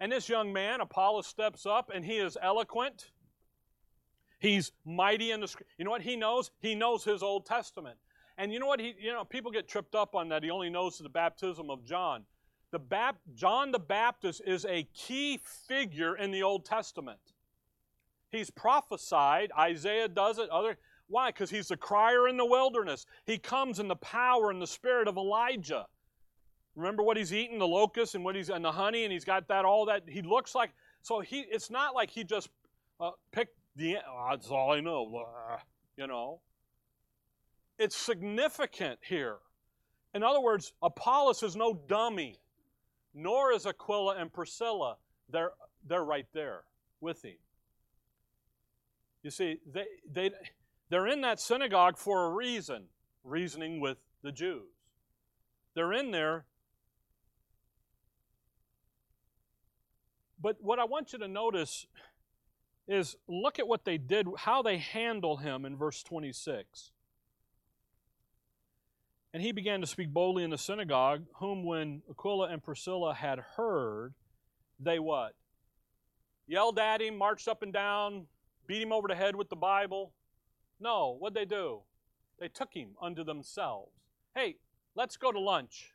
And this young man, Apollos, steps up and he is eloquent. He's mighty in the You know what he knows? He knows his Old Testament. And you know what he you know people get tripped up on that he only knows the baptism of John. The Bap- John the Baptist is a key figure in the Old Testament. He's prophesied, Isaiah does it, other why? Because he's the crier in the wilderness. He comes in the power and the spirit of Elijah. Remember what he's eating, the locust and what he's and the honey, and he's got that all that. He looks like so he. It's not like he just uh, picked the. Oh, that's all I know. You know. It's significant here. In other words, Apollos is no dummy, nor is Aquila and Priscilla. They're they're right there with him. You see, they they they're in that synagogue for a reason, reasoning with the Jews. They're in there. But what I want you to notice is look at what they did, how they handle him in verse 26. And he began to speak boldly in the synagogue, whom when Aquila and Priscilla had heard, they what? Yelled at him, marched up and down, beat him over the head with the Bible. No, what'd they do? They took him unto themselves. Hey, let's go to lunch.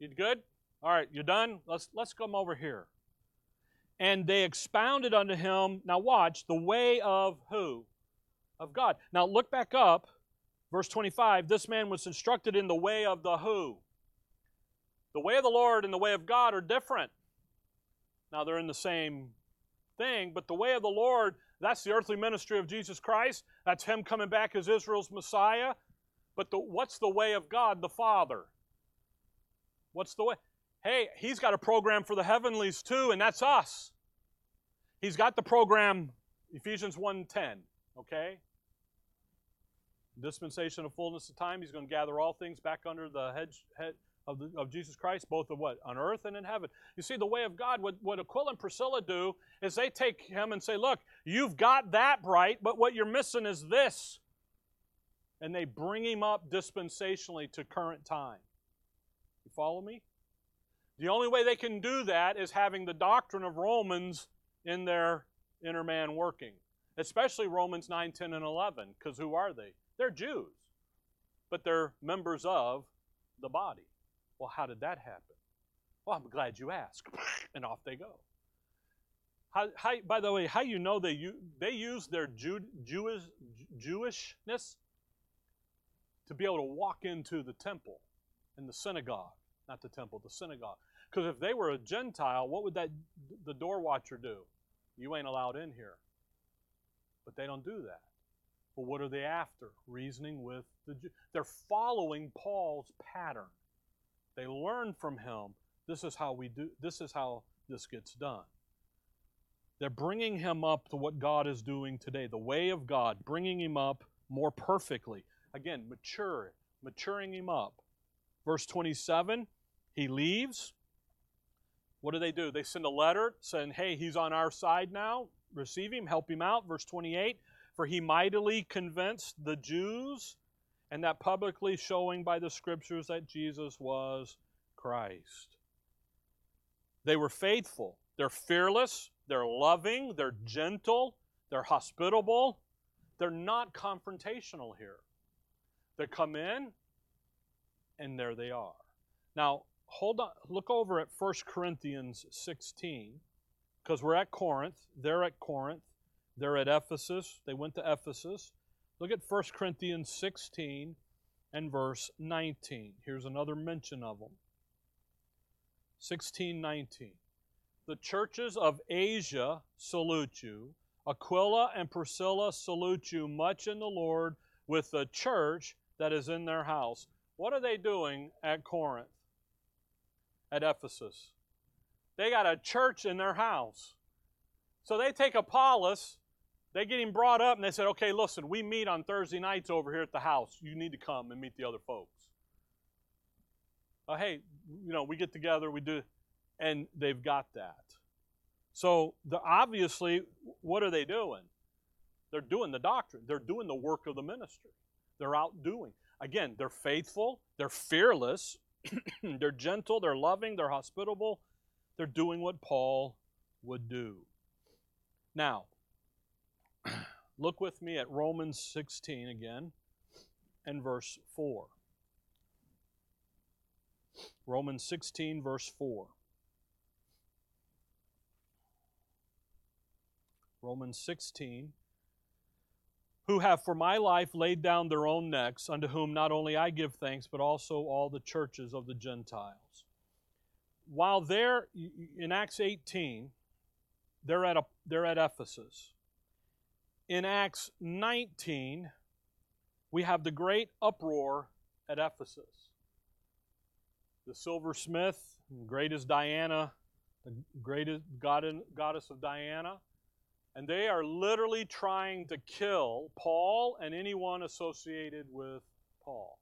You good? All right, you done? Let's let's come over here. And they expounded unto him, now watch, the way of who? Of God. Now look back up, verse 25. This man was instructed in the way of the who? The way of the Lord and the way of God are different. Now they're in the same thing, but the way of the Lord that's the earthly ministry of Jesus Christ. That's Him coming back as Israel's Messiah. But the, what's the way of God the Father? What's the way? Hey, He's got a program for the heavenlies too, and that's us. He's got the program, Ephesians 1.10, okay? Dispensation of fullness of time. He's going to gather all things back under the head, head of, the, of Jesus Christ, both of what? On earth and in heaven. You see, the way of God, what, what Aquila and Priscilla do is they take him and say, Look, you've got that right, but what you're missing is this. And they bring him up dispensationally to current time. You follow me? The only way they can do that is having the doctrine of Romans in their inner man working, especially Romans 9, 10, and 11, because who are they? They're Jews, but they're members of the body. Well, how did that happen? Well, I'm glad you asked. And off they go. How, how, by the way, how you know they, they use their Jew, Jewish, Jewishness to be able to walk into the temple and the synagogue, not the temple, the synagogue. Because if they were a Gentile, what would that the door watcher do? You ain't allowed in here. But they don't do that. But what are they after? Reasoning with the Jew. They're following Paul's pattern. They learn from him. This is how we do this is how this gets done. They're bringing him up to what God is doing today, the way of God, bringing him up more perfectly. Again, mature, maturing him up. Verse 27, he leaves. What do they do? They send a letter saying, hey, he's on our side now. Receive him, help him out. Verse 28, for he mightily convinced the Jews and that publicly showing by the scriptures that Jesus was Christ. They were faithful. They're fearless. They're loving. They're gentle. They're hospitable. They're not confrontational here. They come in, and there they are. Now, hold on. Look over at 1 Corinthians 16, because we're at Corinth. They're at Corinth. They're at Ephesus. They went to Ephesus. Look at 1 Corinthians 16 and verse 19. Here's another mention of them. 16 19. The churches of Asia salute you. Aquila and Priscilla salute you much in the Lord, with the church that is in their house. What are they doing at Corinth? At Ephesus? They got a church in their house. So they take Apollos, they get him brought up, and they said, okay, listen, we meet on Thursday nights over here at the house. You need to come and meet the other folks. Uh, hey, you know, we get together, we do, and they've got that. So the, obviously, what are they doing? They're doing the doctrine. They're doing the work of the ministry. They're out doing. Again, they're faithful, they're fearless, they're gentle, they're loving, they're hospitable. They're doing what Paul would do. Now, look with me at Romans 16 again and verse 4. Romans 16, verse 4. Romans 16, who have for my life laid down their own necks, unto whom not only I give thanks, but also all the churches of the Gentiles. While they're in Acts 18, they're at, a, they're at Ephesus. In Acts 19, we have the great uproar at Ephesus. The silversmith, greatest Diana, the greatest goddess of Diana, and they are literally trying to kill Paul and anyone associated with Paul.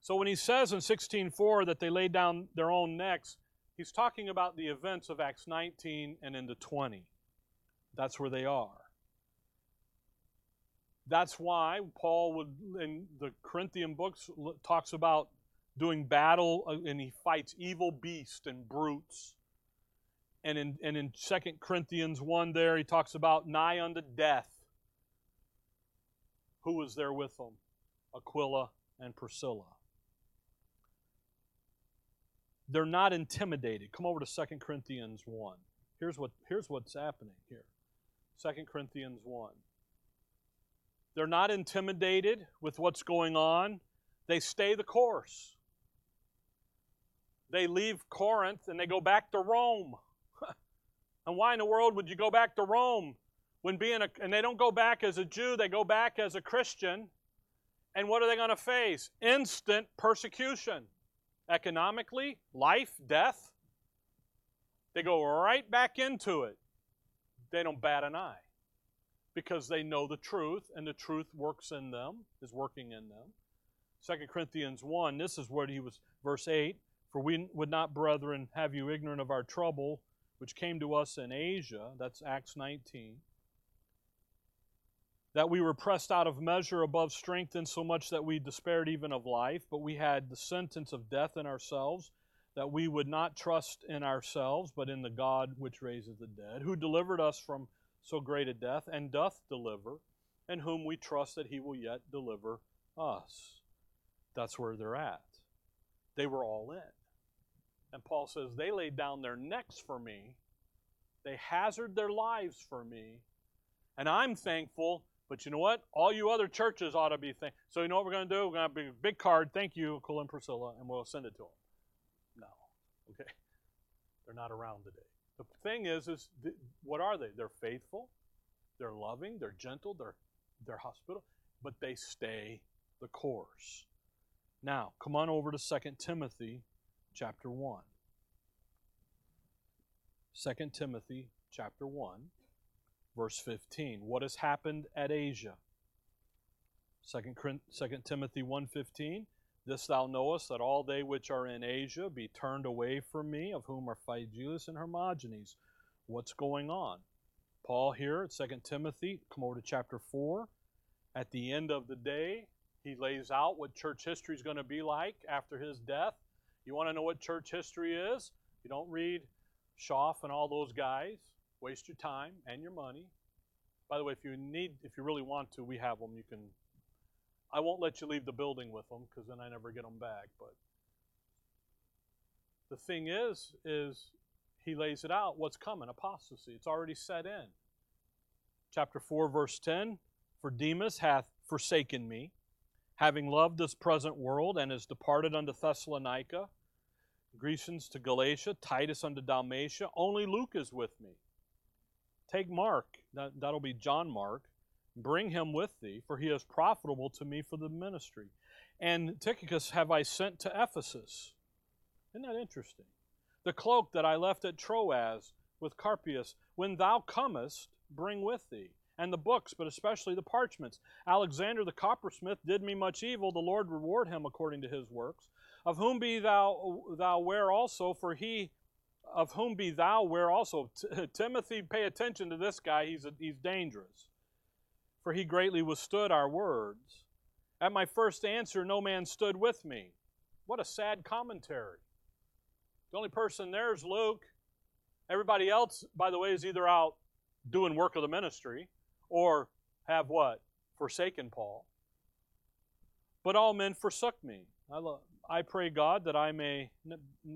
So when he says in 16:4 that they laid down their own necks, he's talking about the events of Acts 19 and into 20. That's where they are. That's why Paul would in the Corinthian books talks about doing battle uh, and he fights evil beasts and brutes and in, and in 2 Corinthians 1 there, he talks about nigh unto death. Who was there with them? Aquila and Priscilla. They're not intimidated. Come over to 2 Corinthians 1. Here's, what, here's what's happening here 2 Corinthians 1. They're not intimidated with what's going on, they stay the course. They leave Corinth and they go back to Rome. And why in the world would you go back to Rome when being a, and they don't go back as a Jew, they go back as a Christian. And what are they going to face? Instant persecution. Economically, life, death. They go right back into it. They don't bat an eye because they know the truth and the truth works in them, is working in them. 2 Corinthians 1, this is what he was, verse 8 For we would not, brethren, have you ignorant of our trouble which came to us in Asia, that's Acts 19, that we were pressed out of measure above strength, in so much that we despaired even of life, but we had the sentence of death in ourselves, that we would not trust in ourselves, but in the God which raises the dead, who delivered us from so great a death, and doth deliver, and whom we trust that he will yet deliver us. That's where they're at. They were all in. And Paul says, They laid down their necks for me, they hazard their lives for me, and I'm thankful. But you know what? All you other churches ought to be thankful. So you know what we're going to do? We're going to have a big card. Thank you, Aquila and Priscilla, and we'll send it to them. No. Okay. They're not around today. The thing is, is what are they? They're faithful, they're loving, they're gentle, they're they're hospitable, but they stay the course. Now, come on over to 2 Timothy chapter 1. 2 Timothy chapter 1, verse 15. What has happened at Asia? 2, 2 Timothy 1.15 This thou knowest, that all they which are in Asia be turned away from me, of whom are Phygellus and Hermogenes. What's going on? Paul here at 2 Timothy, come over to chapter 4. At the end of the day, he lays out what church history is going to be like after his death. You want to know what church history is? You don't read Schaff and all those guys. Waste your time and your money. By the way, if you need, if you really want to, we have them. You can. I won't let you leave the building with them because then I never get them back. But the thing is, is he lays it out. What's coming? Apostasy. It's already set in. Chapter four, verse ten. For Demas hath forsaken me, having loved this present world, and is departed unto Thessalonica Crescens to Galatia, Titus unto Dalmatia. Only Luke is with me. Take Mark, that, that'll be John Mark, bring him with thee, for he is profitable to me for the ministry. And Tychicus have I sent to Ephesus. Isn't that interesting? The cloak that I left at Troas with Carpus, when thou comest, bring with thee, and the books, but especially the parchments. Alexander the coppersmith did me much evil, the Lord reward him according to his works. Of whom be thou thou ware also, for he of whom be thou ware also. T- Timothy, pay attention to this guy, he's, a, he's dangerous. For he greatly withstood our words. At my first answer, no man stood with me. What a sad commentary. The only person there is Luke. Everybody else, by the way, is either out doing work of the ministry or have what? Forsaken Paul. But all men forsook me. I, love, I pray God that I may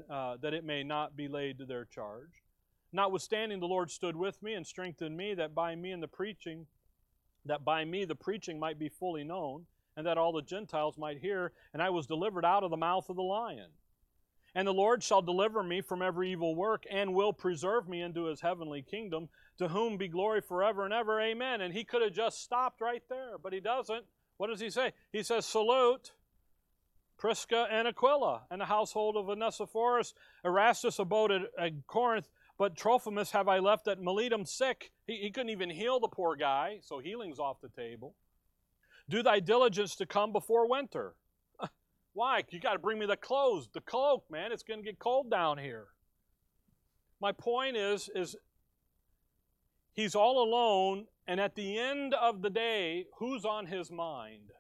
uh, that it may not be laid to their charge. Notwithstanding, the Lord stood with me and strengthened me, that by me and the preaching, that by me the preaching might be fully known, and that all the Gentiles might hear. And I was delivered out of the mouth of the lion. And the Lord shall deliver me from every evil work, and will preserve me into his heavenly kingdom, to whom be glory forever and ever. Amen. And he could have just stopped right there, but he doesn't. What does he say? He says, Salute Prisca and Aquila, and the household of Onesiphorus. Erastus abode at, at Corinth, but Trophimus have I left at Miletum sick. He, he couldn't even heal the poor guy, so healing's off the table. Do thy diligence to come before winter. Why? You got to bring me the clothes, the cloak, man. It's going to get cold down here. My point is, is he's all alone, and at the end of the day, who's on his mind?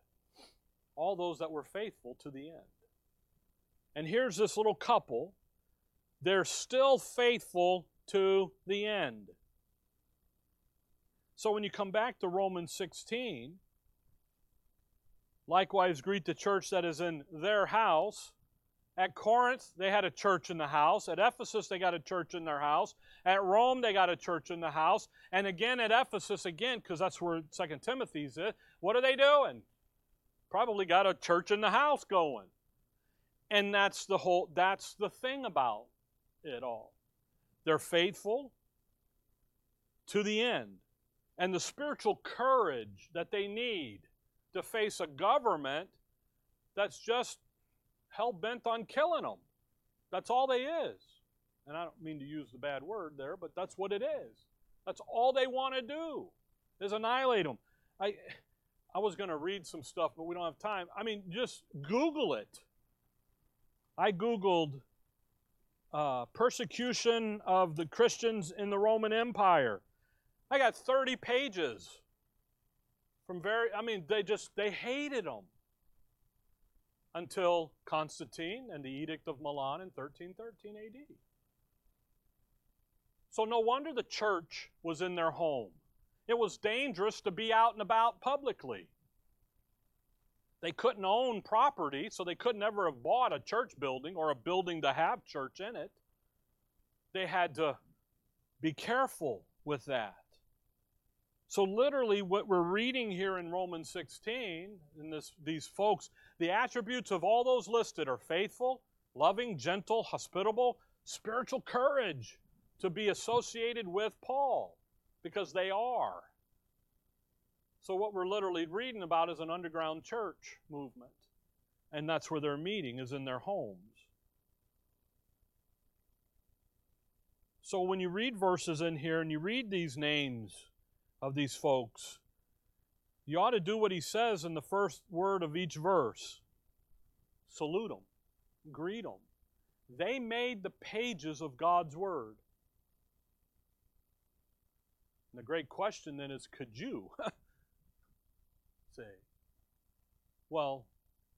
All those that were faithful to the end. And here's this little couple. They're still faithful to the end. So when you come back to Romans 16, likewise greet the church that is in their house. At Corinth, they had a church in the house. At Ephesus, they got a church in their house. At Rome, they got a church in the house. And again at Ephesus, again, because that's where Second Timothy's is, what are they doing? Probably got a church in the house going. And that's the whole that's the thing about it all. They're faithful to the end. And the spiritual courage that they need to face a government that's just hell bent on killing them. That's all they is. And I don't mean to use the bad word there, but that's what it is. That's all they want to do is annihilate them. I I was going to read some stuff, but we don't have time. I mean, just Google it. I Googled uh, persecution of the Christians in the Roman Empire. I got 30 pages from very, I mean, they just, they hated them until Constantine and the Edict of Milan in 1313 AD. So no wonder the church was in their home. It was dangerous to be out and about publicly. They couldn't own property, so they could never have bought a church building or a building to have church in it. They had to be careful with that. So, literally, what we're reading here in Romans 16, in this, these folks, the attributes of all those listed are faithful, loving, gentle, hospitable, spiritual courage to be associated with Paul because they are. So, what we're literally reading about is an underground church movement. And that's where they're meeting, is in their homes. So, when you read verses in here and you read these names of these folks, you ought to do what he says in the first word of each verse salute them, greet them. They made the pages of God's Word. And the great question then is could you say, well,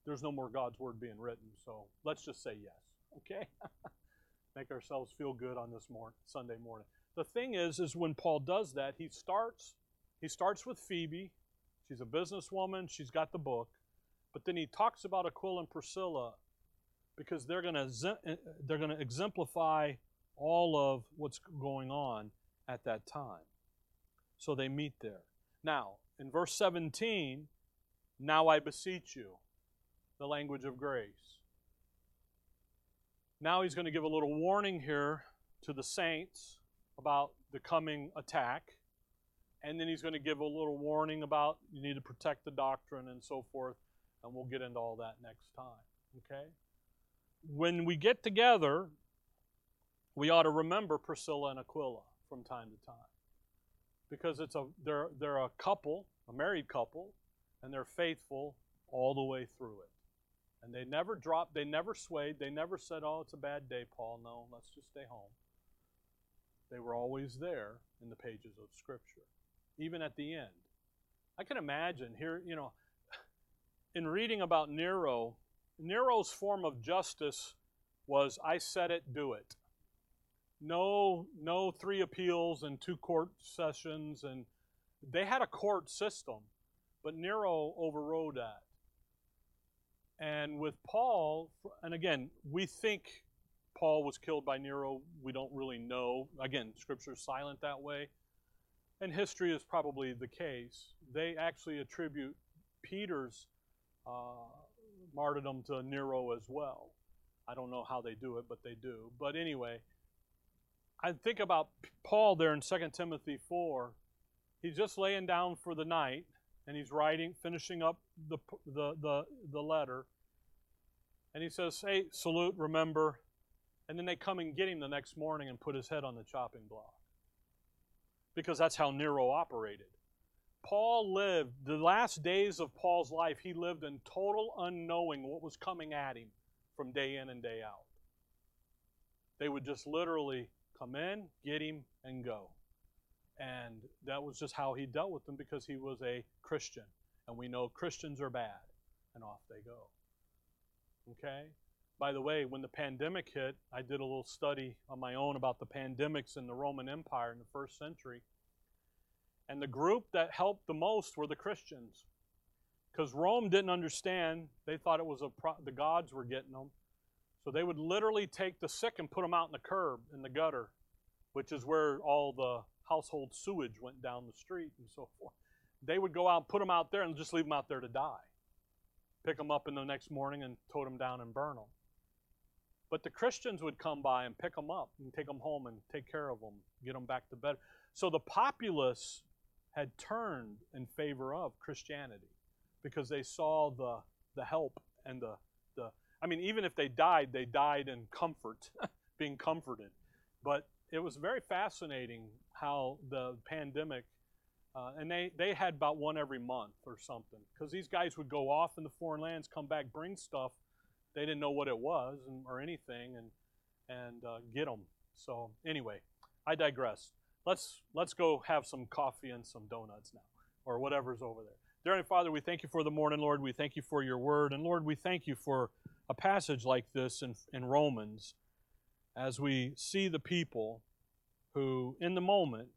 there's no more God's Word being written, so let's just say yes, okay? Make ourselves feel good on this morning, Sunday morning. The thing is, is when Paul does that, he starts, he starts with Phoebe. She's a businesswoman. She's got the book. But then he talks about Aquila and Priscilla because they're going to eh, eh, they're going to exemplify all of what's going on at that time. So they meet there. Now, in verse 17, now I beseech you, the language of grace. Now he's going to give a little warning here to the saints about the coming attack. and then he's going to give a little warning about you need to protect the doctrine and so forth, and we'll get into all that next time. Okay? When we get together, we ought to remember Priscilla and Aquila from time to time. Because it's a they're they're a couple, a married couple, and they're faithful all the way through it. And they never dropped, they never swayed, they never said, Oh, it's a bad day, Paul. No, let's just stay home. They were always there in the pages of Scripture, even at the end. I can imagine here, you know, in reading about Nero, Nero's form of justice was I said it, do it. No, no three appeals and two court sessions, and they had a court system, but Nero overrode that. And with Paul, and again, we think Paul was killed by Nero. We don't really know. Again, Scripture is silent that way. And history is probably the case. They actually attribute Peter's uh, martyrdom to Nero as well. I don't know how they do it, but they do. But anyway, I think about Paul there in 2 Timothy 4. He's just laying down for the night, and he's writing, finishing up the, the, the, the letter. And he says, Hey, salute, remember. And then they come and get him the next morning and put his head on the chopping block. Because that's how Nero operated. Paul lived, the last days of Paul's life, he lived in total unknowing what was coming at him from day in and day out. They would just literally come in, get him, and go. And that was just how he dealt with them because he was a Christian. And we know Christians are bad. And off they go. Okay? By the way, when the pandemic hit, I did a little study on my own about the pandemics in the Roman Empire in the first century. And the group that helped the most were the Christians. Because Rome didn't understand. They thought it was a pro- the gods were getting them. So they would literally take the sick and put them out in the curb, in the gutter, which is where all the household sewage went down the street and so forth. They would go out and put them out there and just leave them out there to die. Pick them up in the next morning and tote them down and burn them. But the Christians would come by and pick them up and take them home and take care of them, get them back to bed. So the populace had turned in favor of Christianity because they saw the, the help and the, the. I mean, even if they died, they died in comfort, being comforted. But it was very fascinating how the pandemic, uh, and they, they had about one every month or something, because these guys would go off in the foreign lands, come back, bring stuff. They didn't know what it was and, or anything, and and uh, get them. So anyway, I digress. Let's let's go have some coffee and some donuts now, or whatever's over there. Dear Heavenly Father, we thank you for the morning, Lord. We thank you for your word, and Lord, we thank you for a passage like this in, in Romans, as we see the people who, in the moment,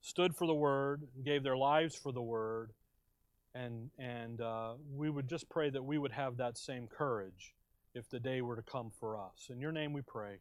stood for the word, gave their lives for the word, and and uh, we would just pray that we would have that same courage if the day were to come for us. In your name we pray.